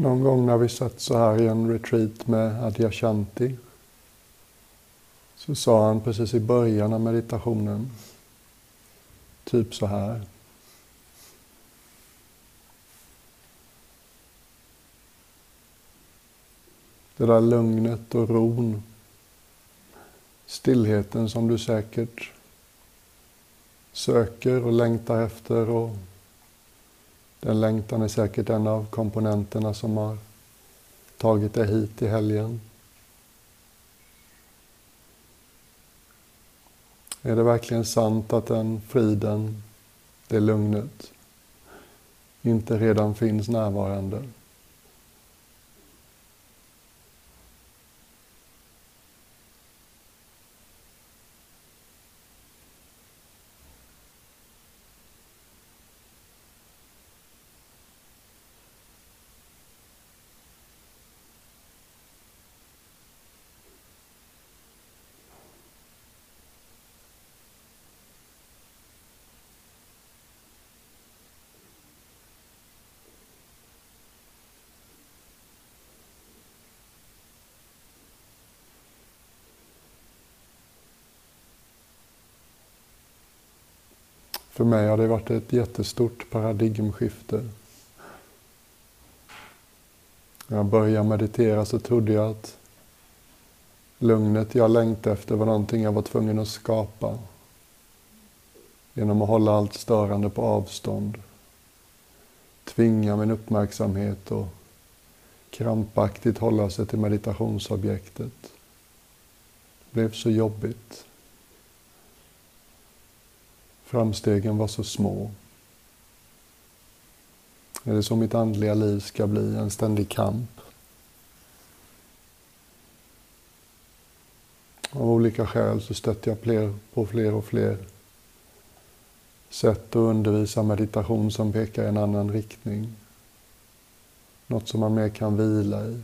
Någon gång när vi satt så här i en retreat med Adyashanti så sa han precis i början av meditationen typ så här. Det där lugnet och ron, stillheten som du säkert söker och längtar efter och den längtan är säkert en av komponenterna som har tagit dig hit i helgen. Är det verkligen sant att den friden, det lugnet, inte redan finns närvarande? För mig har det varit ett jättestort paradigmskifte. När jag började meditera så trodde jag att lugnet jag längtade efter var någonting jag var tvungen att skapa. Genom att hålla allt störande på avstånd. Tvinga min uppmärksamhet och krampaktigt hålla sig till meditationsobjektet. Det blev så jobbigt. Framstegen var så små. Är det så mitt andliga liv ska bli, en ständig kamp? Av olika skäl så stötte jag fler, på fler och fler sätt att undervisa meditation som pekar i en annan riktning. Något som man mer kan vila i.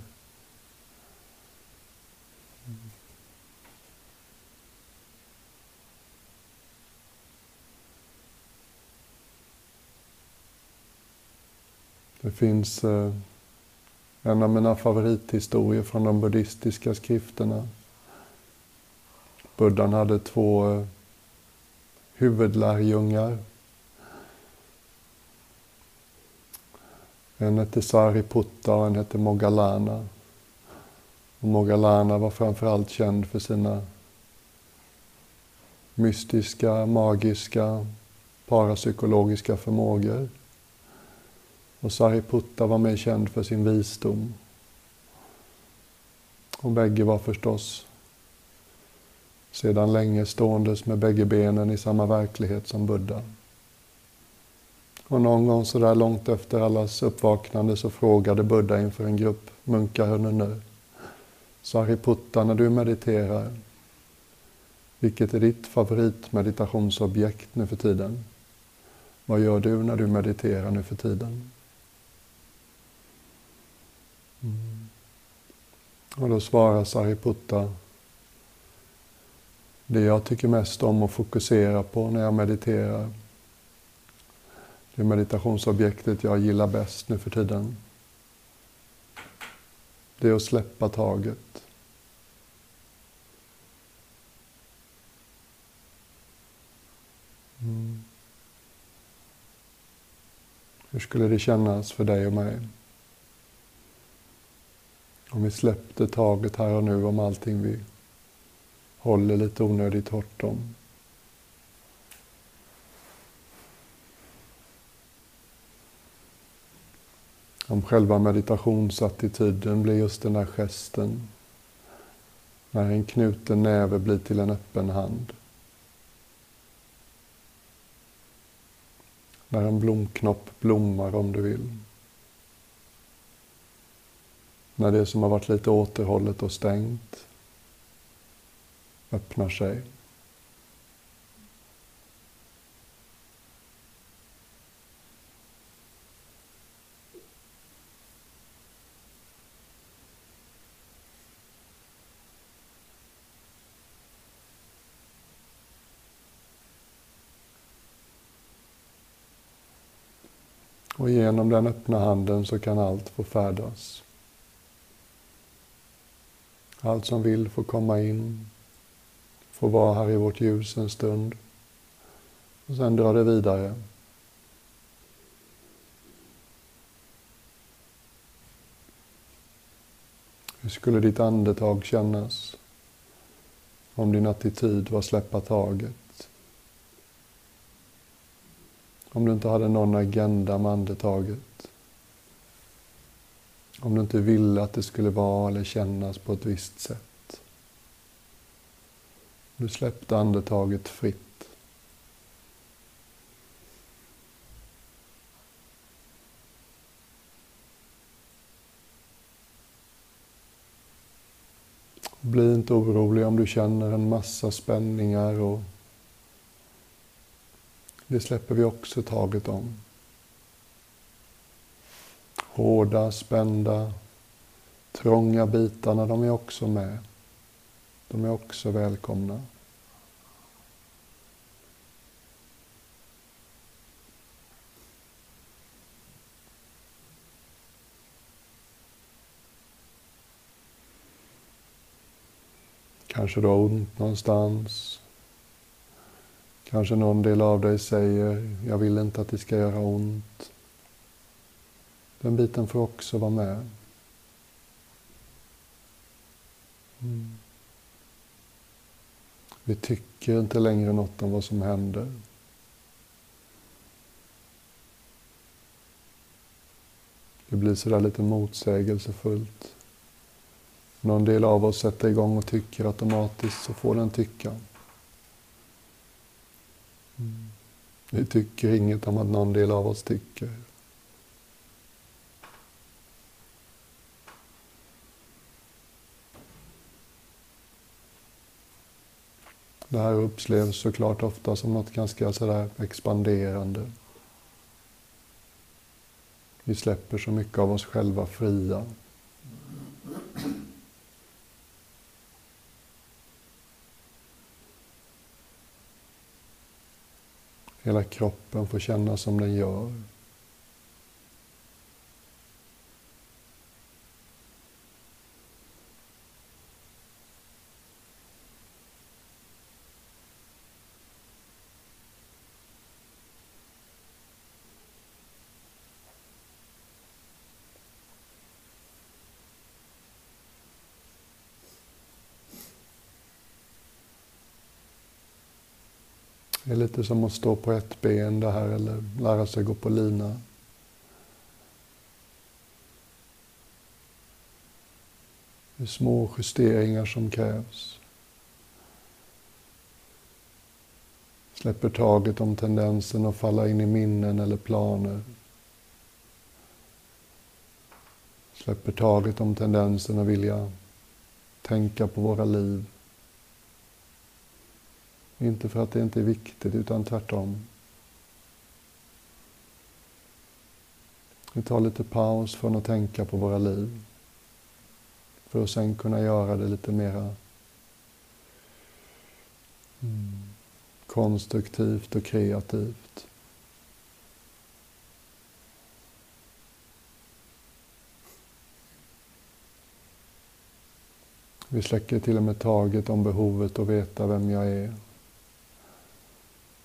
Det finns eh, en av mina favorithistorier från de buddhistiska skrifterna. Buddhan hade två eh, huvudlärjungar. En hette Sariputta och en hette Mogalana. Och Mogalana var framförallt känd för sina mystiska, magiska, parapsykologiska förmågor. Och Sariputta var mer känd för sin visdom. Och bägge var förstås sedan länge ståendes med bägge benen i samma verklighet som Buddha. Och någon gång så där långt efter allas uppvaknande så frågade Buddha inför en grupp munkar och nunnor. Sariputta, när du mediterar, vilket är ditt favoritmeditationsobjekt nu för tiden? Vad gör du när du mediterar nu för tiden? Mm. Och då svarar Sariputta det jag tycker mest om att fokusera på när jag mediterar. Det meditationsobjektet jag gillar bäst nu för tiden. Det är att släppa taget. Mm. Hur skulle det kännas för dig och mig? Om vi släppte taget här och nu om allting vi håller lite onödigt hårt om. Om själva meditationsattityden blir just den där gesten. När en knuten näve blir till en öppen hand. När en blomknopp blommar om du vill. När det som har varit lite återhållet och stängt öppnar sig. och genom den öppna handen så kan allt få färdas. Allt som vill får komma in, får vara här i vårt ljus en stund och sen dra det vidare. Hur skulle ditt andetag kännas om din attityd var släppa taget? Om du inte hade någon agenda med andetaget? Om du inte ville att det skulle vara eller kännas på ett visst sätt? Du släppte andetaget fritt. Bli inte orolig om du känner en massa spänningar och det släpper vi också taget om. Hårda, spända, trånga bitarna, de är också med. De är också välkomna. Kanske du har ont någonstans. Kanske någon del av dig säger, jag vill inte att det ska göra ont. Den biten får också vara med. Mm. Vi tycker inte längre något om vad som händer. Det blir sådär lite motsägelsefullt. Någon del av oss sätter igång och tycker automatiskt så får den tycka. Mm. Vi tycker inget om att någon del av oss tycker. Det här upplevs såklart ofta som något ganska sådär expanderande. Vi släpper så mycket av oss själva fria. Hela kroppen får känna som den gör. Det är lite som att stå på ett ben det här eller lära sig gå på lina. Det är små justeringar som krävs. Släpper taget om tendensen att falla in i minnen eller planer. Släpper taget om tendensen att vilja tänka på våra liv. Inte för att det inte är viktigt, utan tvärtom. Vi tar lite paus från att tänka på våra liv. För att sen kunna göra det lite mera mm, konstruktivt och kreativt. Vi släcker till och med taget om behovet att veta vem jag är.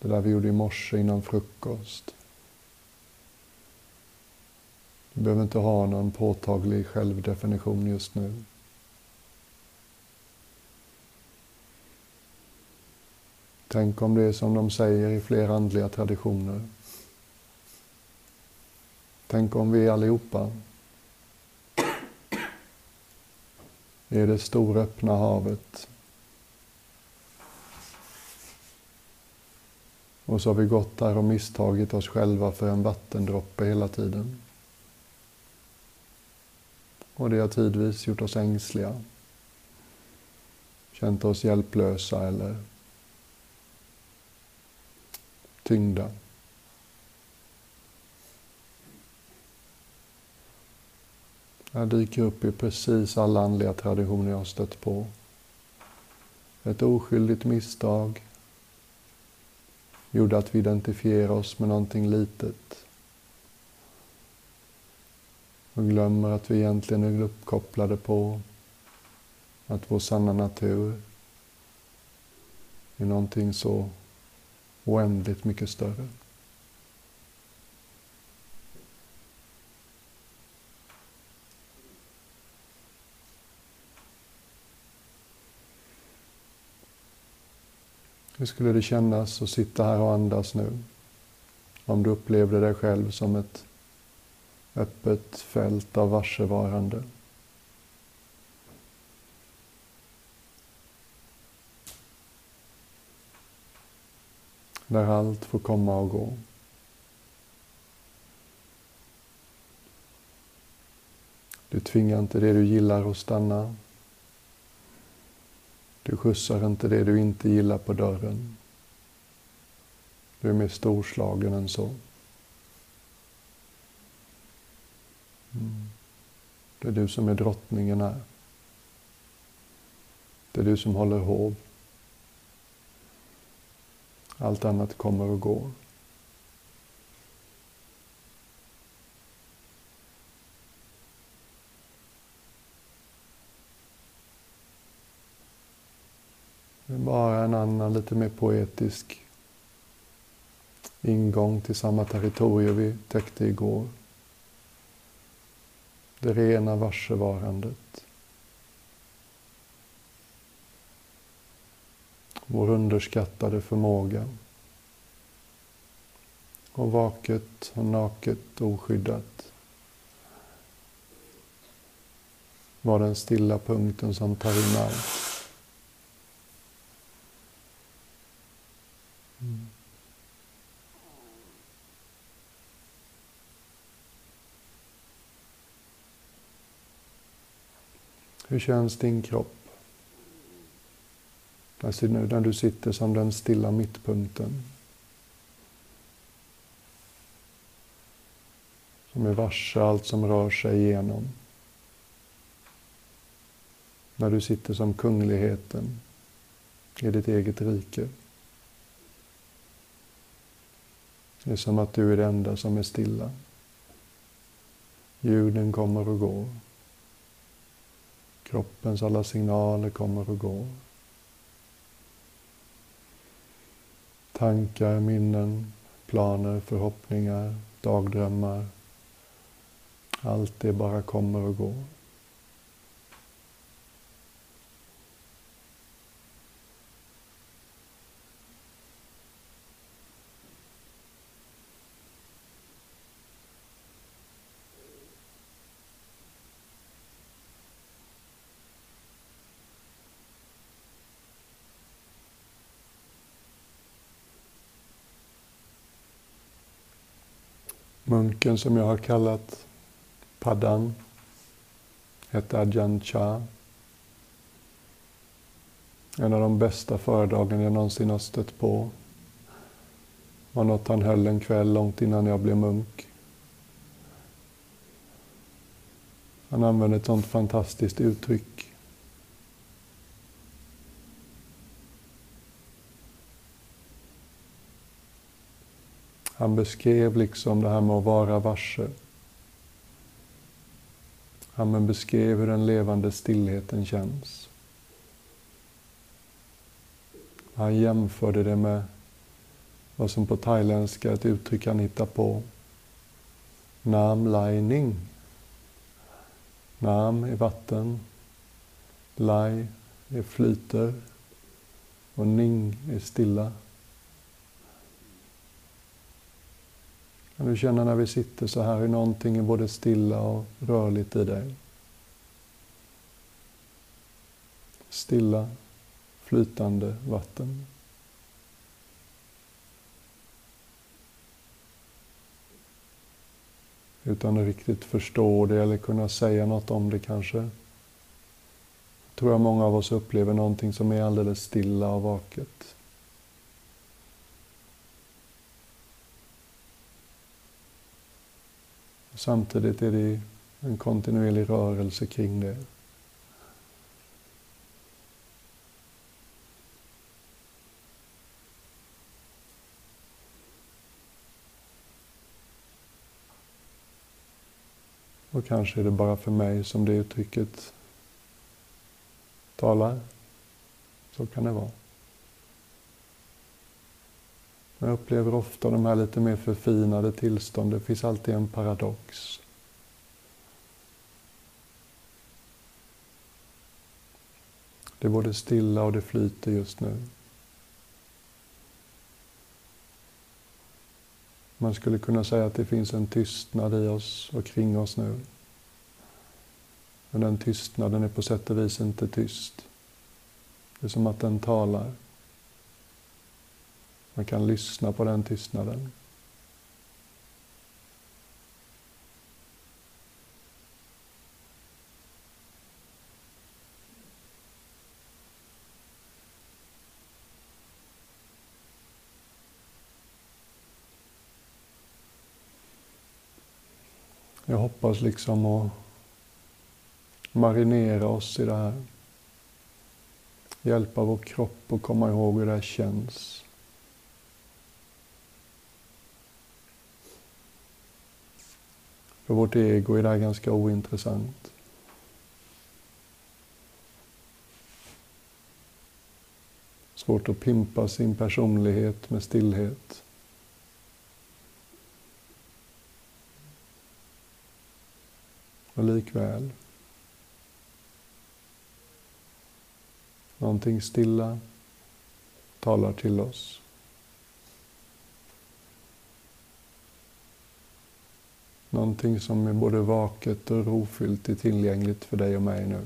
Det där vi gjorde i morse innan frukost. Du behöver inte ha någon påtaglig självdefinition just nu. Tänk om det är som de säger i flera andliga traditioner. Tänk om vi allihopa är det stora öppna havet Och så har vi gått där och misstagit oss själva för en vattendroppe hela tiden. Och det har tidvis gjort oss ängsliga. Känt oss hjälplösa eller tyngda. Det här dyker upp i precis alla andliga traditioner jag har stött på. Ett oskyldigt misstag, gjorde att vi identifierar oss med någonting litet. och glömmer att vi egentligen är uppkopplade på att vår sanna natur är någonting så oändligt mycket större. Hur skulle det kännas att sitta här och andas nu? Om du upplevde dig själv som ett öppet fält av varsevarande. Där allt får komma och gå. Du tvingar inte det du gillar att stanna. Du skjutsar inte det du inte gillar på dörren. Du är mer storslagen än så. Mm. Det är du som är drottningen här. Det är du som håller hov. Allt annat kommer och går. Bara en annan lite mer poetisk ingång till samma territorium vi täckte igår. Det rena varsevarandet. Vår underskattade förmåga. Och vaket och naket oskyddat. Var den stilla punkten som tar in allt. Hur känns din kropp? När du sitter som den stilla mittpunkten. Som är varse allt som rör sig igenom. När du sitter som kungligheten i ditt eget rike. Det är som att du är det enda som är stilla. Ljuden kommer och går. Kroppens alla signaler kommer och går. Tankar, minnen, planer, förhoppningar, dagdrömmar. Allt det bara kommer och går. Munken som jag har kallat Paddan hette Ajahn Chah. En av de bästa föredragen jag någonsin har stött på var något han höll en kväll långt innan jag blev munk. Han använde ett sånt fantastiskt uttryck. Han beskrev liksom det här med att vara varse. Han beskrev hur den levande stillheten känns. Han jämförde det med vad som på thailändska är ett uttryck han hittar på. Nam lai ning. Nam är vatten. Lai är flyter. Och ning är stilla. Kan du känna när vi sitter så här hur någonting är både stilla och rörligt i dig? Stilla, flytande vatten. Utan att riktigt förstå det eller kunna säga något om det kanske. tror jag många av oss upplever någonting som är alldeles stilla och vaket. Samtidigt är det en kontinuerlig rörelse kring det. Och kanske är det bara för mig som det uttrycket talar. Så kan det vara. Jag upplever ofta de här lite mer förfinade tillstånden. Det finns alltid en paradox. Det är både stilla och det flyter just nu. Man skulle kunna säga att det finns en tystnad i oss och kring oss nu. Men den tystnaden är på sätt och vis inte tyst. Det är som att den talar. Man kan lyssna på den tystnaden. Jag hoppas liksom att marinera oss i det här. Hjälpa vår kropp att komma ihåg hur det här känns. För vårt ego är det här ganska ointressant. Svårt att pimpa sin personlighet med stillhet. Och likväl. Någonting stilla talar till oss. Någonting som är både vaket och rofyllt är tillgängligt för dig och mig nu.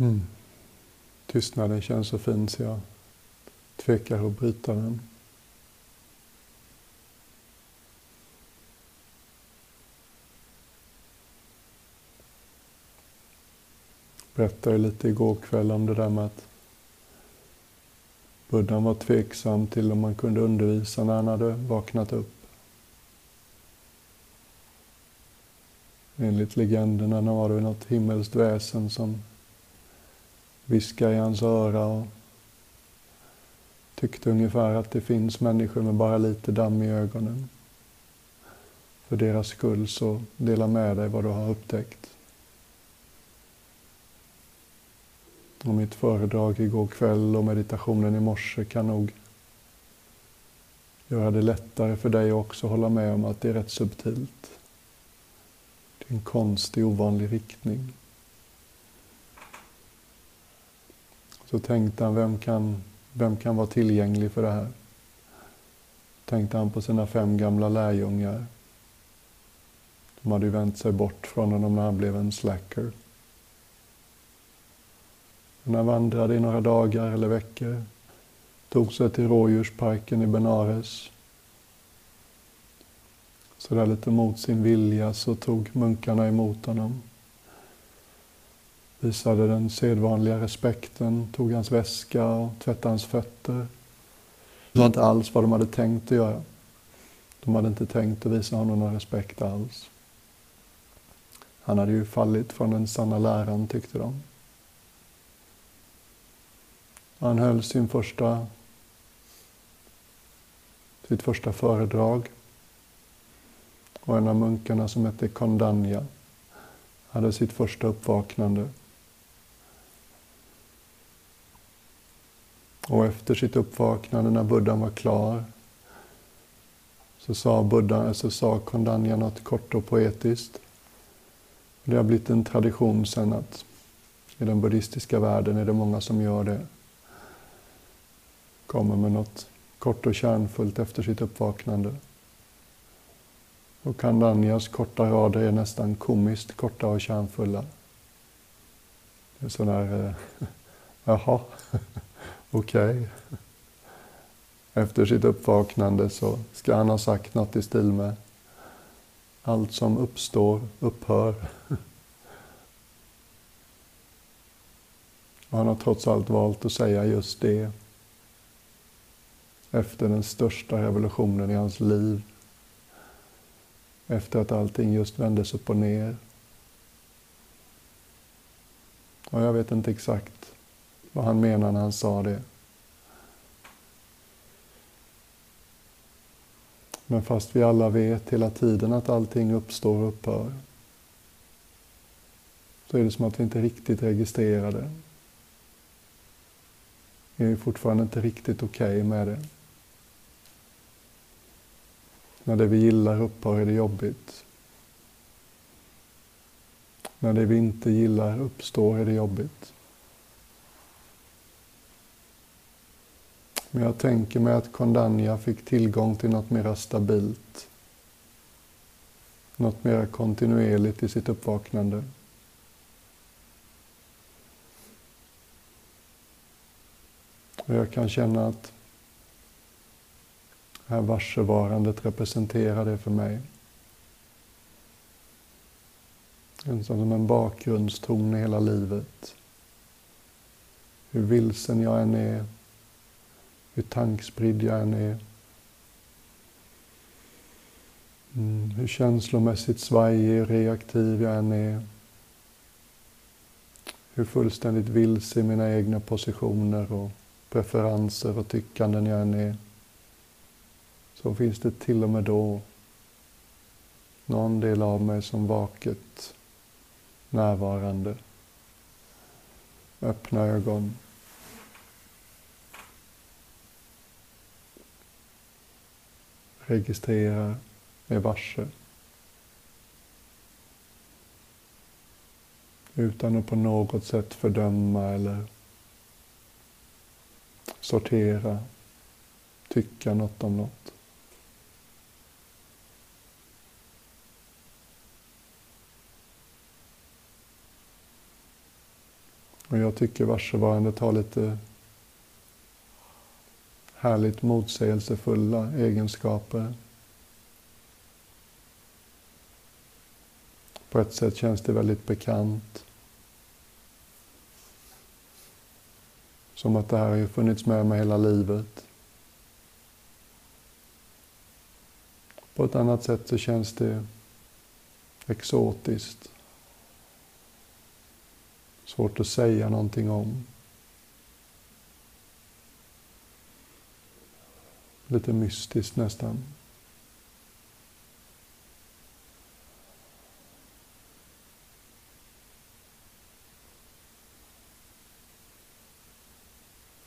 Mm. Tystnaden känns så fin så jag tvekar att bryta den. Berättade lite igår kväll om det där med att Buddhan var tveksam till om man kunde undervisa när han hade vaknat upp. Enligt legenderna var det något himmelskt väsen som viskade i hans öra och tyckte ungefär att det finns människor med bara lite damm i ögonen. För deras skull så dela med dig vad du har upptäckt. Och mitt föredrag igår kväll och meditationen i morse kan nog göra det lättare för dig också att hålla med om att det är rätt subtilt. Det är en konstig, ovanlig riktning. Så tänkte han, vem kan, vem kan vara tillgänglig för det här? Tänkte han på sina fem gamla lärjungar. De hade ju vänt sig bort från honom när han blev en slacker. Men han vandrade i några dagar eller veckor. Tog sig till rådjursparken i Benares. Så där lite mot sin vilja så tog munkarna emot honom visade den sedvanliga respekten, tog hans väska och tvättade hans fötter. Det var inte alls vad de hade tänkt att göra. De hade inte tänkt att visa honom någon respekt alls. Han hade ju fallit från den sanna läran, tyckte de. Han höll sin första, sitt första föredrag. Och en av munkarna som hette Kondanya hade sitt första uppvaknande. Och efter sitt uppvaknande när buddhan var klar så sa, Buddha, så sa Kondanya något kort och poetiskt. Det har blivit en tradition sen att i den buddhistiska världen är det många som gör det. Kommer med något kort och kärnfullt efter sitt uppvaknande. Och Kandanyas korta rader är nästan komiskt korta och kärnfulla. Det är sån där, eh, jaha, okej. Okay. Efter sitt uppvaknande så ska han ha sagt något i stil med allt som uppstår upphör. Och han har trots allt valt att säga just det efter den största revolutionen i hans liv. Efter att allting just vändes upp och ner. Och jag vet inte exakt vad han menar när han sa det. Men fast vi alla vet hela tiden att allting uppstår och upphör så är det som att vi inte riktigt registrerar det. Vi är fortfarande inte riktigt okej okay med det. När det vi gillar upphör är det jobbigt. När det vi inte gillar uppstår är det jobbigt. Men jag tänker mig att Kondanya fick tillgång till något mer stabilt. Något mer kontinuerligt i sitt uppvaknande. Och jag kan känna att det här varsevarandet representerar det för mig. Som en bakgrundston i hela livet. Hur vilsen jag än är, hur tankspridd jag än är. Mm, hur känslomässigt svajig och reaktiv jag än är. Hur fullständigt vilse i mina egna positioner och preferenser och tyckanden jag än är. Så finns det till och med då någon del av mig som vaket, närvarande, öppna ögon. Registrerar, med varsel. Utan att på något sätt fördöma eller sortera, tycka något om något. Och jag tycker varsevarandet har lite härligt motsägelsefulla egenskaper. På ett sätt känns det väldigt bekant. Som att det här har funnits med mig hela livet. På ett annat sätt så känns det exotiskt. Svårt att säga någonting om. Lite mystiskt nästan.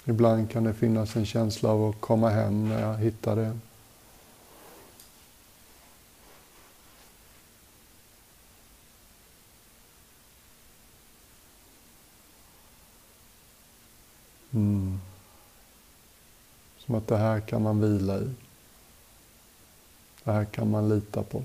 Ibland kan det finnas en känsla av att komma hem när jag hittar det. Som att det här kan man vila i. Det här kan man lita på.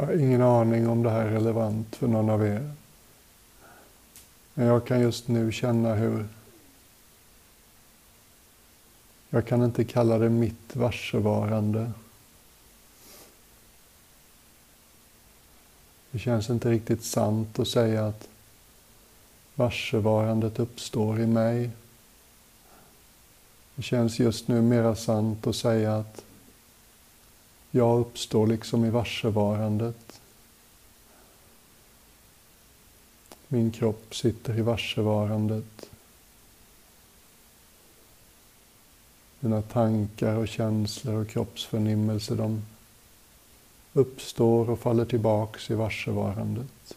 Jag har ingen aning om det här är relevant för någon av er. Men jag kan just nu känna hur jag kan inte kalla det mitt varsevarande. Det känns inte riktigt sant att säga att varsevarandet uppstår i mig. Det känns just nu mera sant att säga att jag uppstår liksom i varsevarandet. Min kropp sitter i varsevarandet. Mina tankar och känslor och kroppsförnimmelser de uppstår och faller tillbaks i varsevarandet.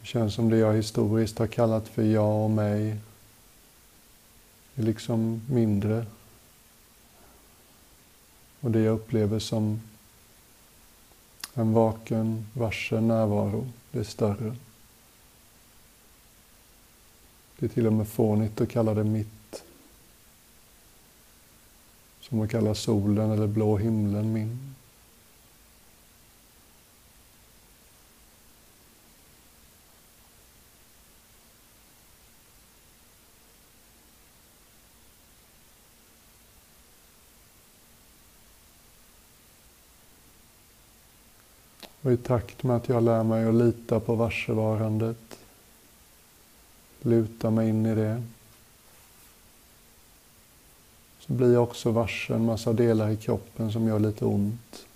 Det känns som det jag historiskt har kallat för jag och mig är liksom mindre. Och det jag upplever som en vaken, varse närvaro, det är större. Det är till och med fånigt att kalla det mitt. Som att kalla solen eller blå himlen min. Och i takt med att jag lär mig att lita på varsevarandet, luta mig in i det, så blir jag också varse en massa delar i kroppen som gör lite ont.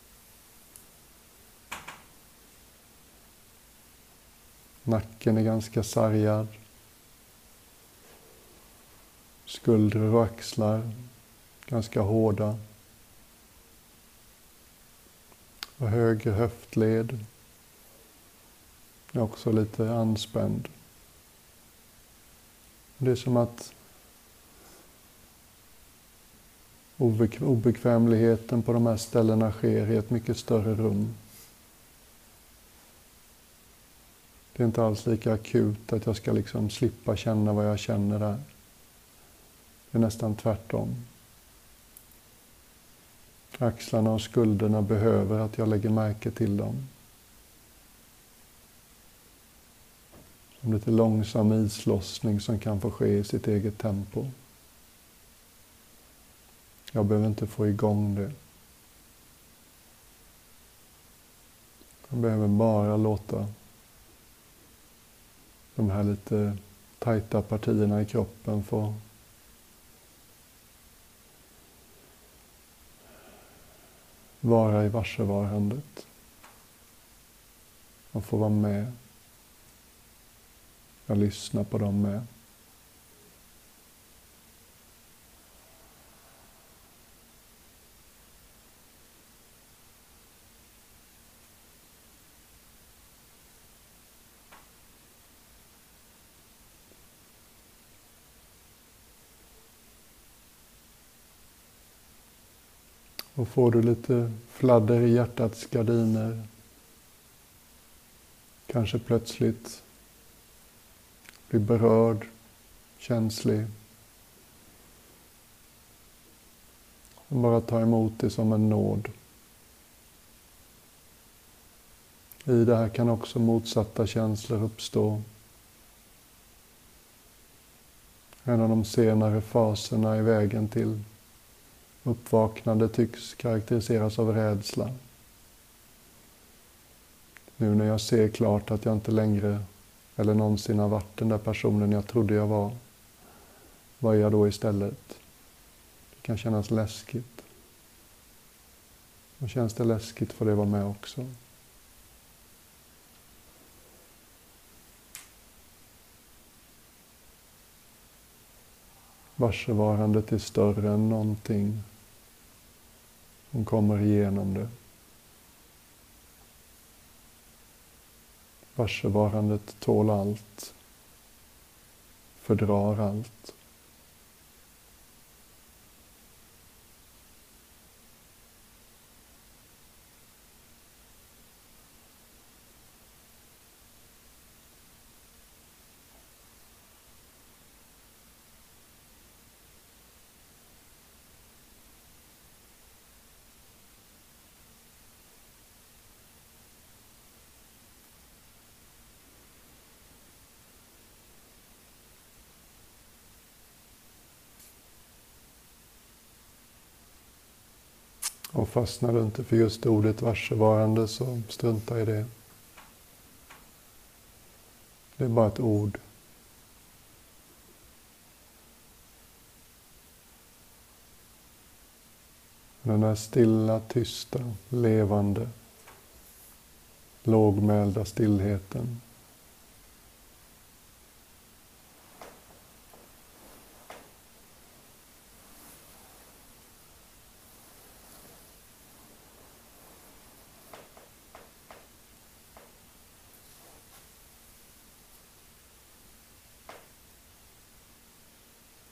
Nacken är ganska sargad. Skuldror och axlar ganska hårda. Och höger höftled är också lite anspänd. Det är som att obekvämligheten på de här ställena sker i ett mycket större rum. Det är inte alls lika akut att jag ska liksom slippa känna vad jag känner där. Det är nästan tvärtom. Axlarna och skulderna behöver att jag lägger märke till dem. Som lite långsam islossning som kan få ske i sitt eget tempo. Jag behöver inte få igång det. Jag behöver bara låta de här lite tajta partierna i kroppen få vara i varsevarandet. Och få vara med. Jag lyssnar på dem med. Och får du lite fladder i hjärtats gardiner, kanske plötsligt blir berörd, känslig. Och bara ta emot det som en nåd. I det här kan också motsatta känslor uppstå. En av de senare faserna i vägen till Uppvaknande tycks karaktäriseras av rädsla. Nu när jag ser klart att jag inte längre eller någonsin har varit den där personen jag trodde jag var, vad är jag då istället? Det kan kännas läskigt. Och känns det läskigt får det vara med också. Varsevarandet är större än någonting hon kommer igenom det. Varsevarandet tål allt, fördrar allt. Fastnar du inte för just ordet varsevarande så strunta i det. Det är bara ett ord. Den där stilla, tysta, levande, lågmälda stillheten.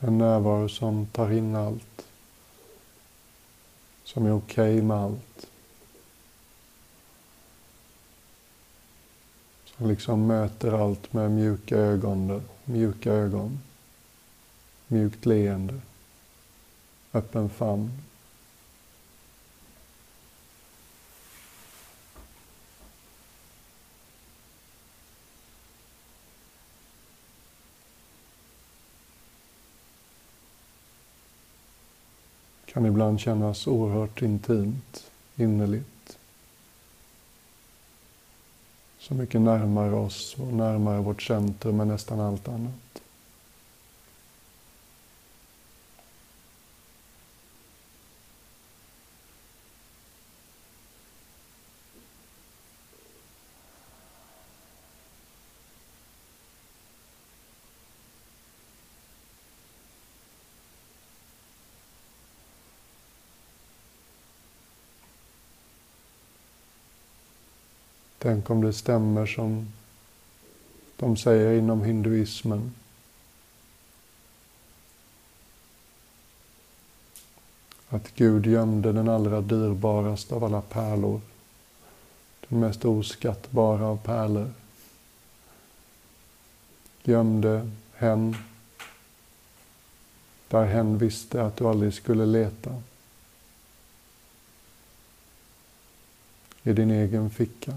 En närvaro som tar in allt. Som är okej okay med allt. Som liksom möter allt med mjuka ögon, mjuka ögon. Mjukt leende. Öppen famn. Kan ibland kännas oerhört intimt, innerligt. Så mycket närmare oss och närmare vårt centrum än nästan allt annat. Tänk om det stämmer som de säger inom hinduismen. Att Gud gömde den allra dyrbaraste av alla pärlor. Den mest oskattbara av pärlor. Gömde hen där hen visste att du aldrig skulle leta. I din egen ficka.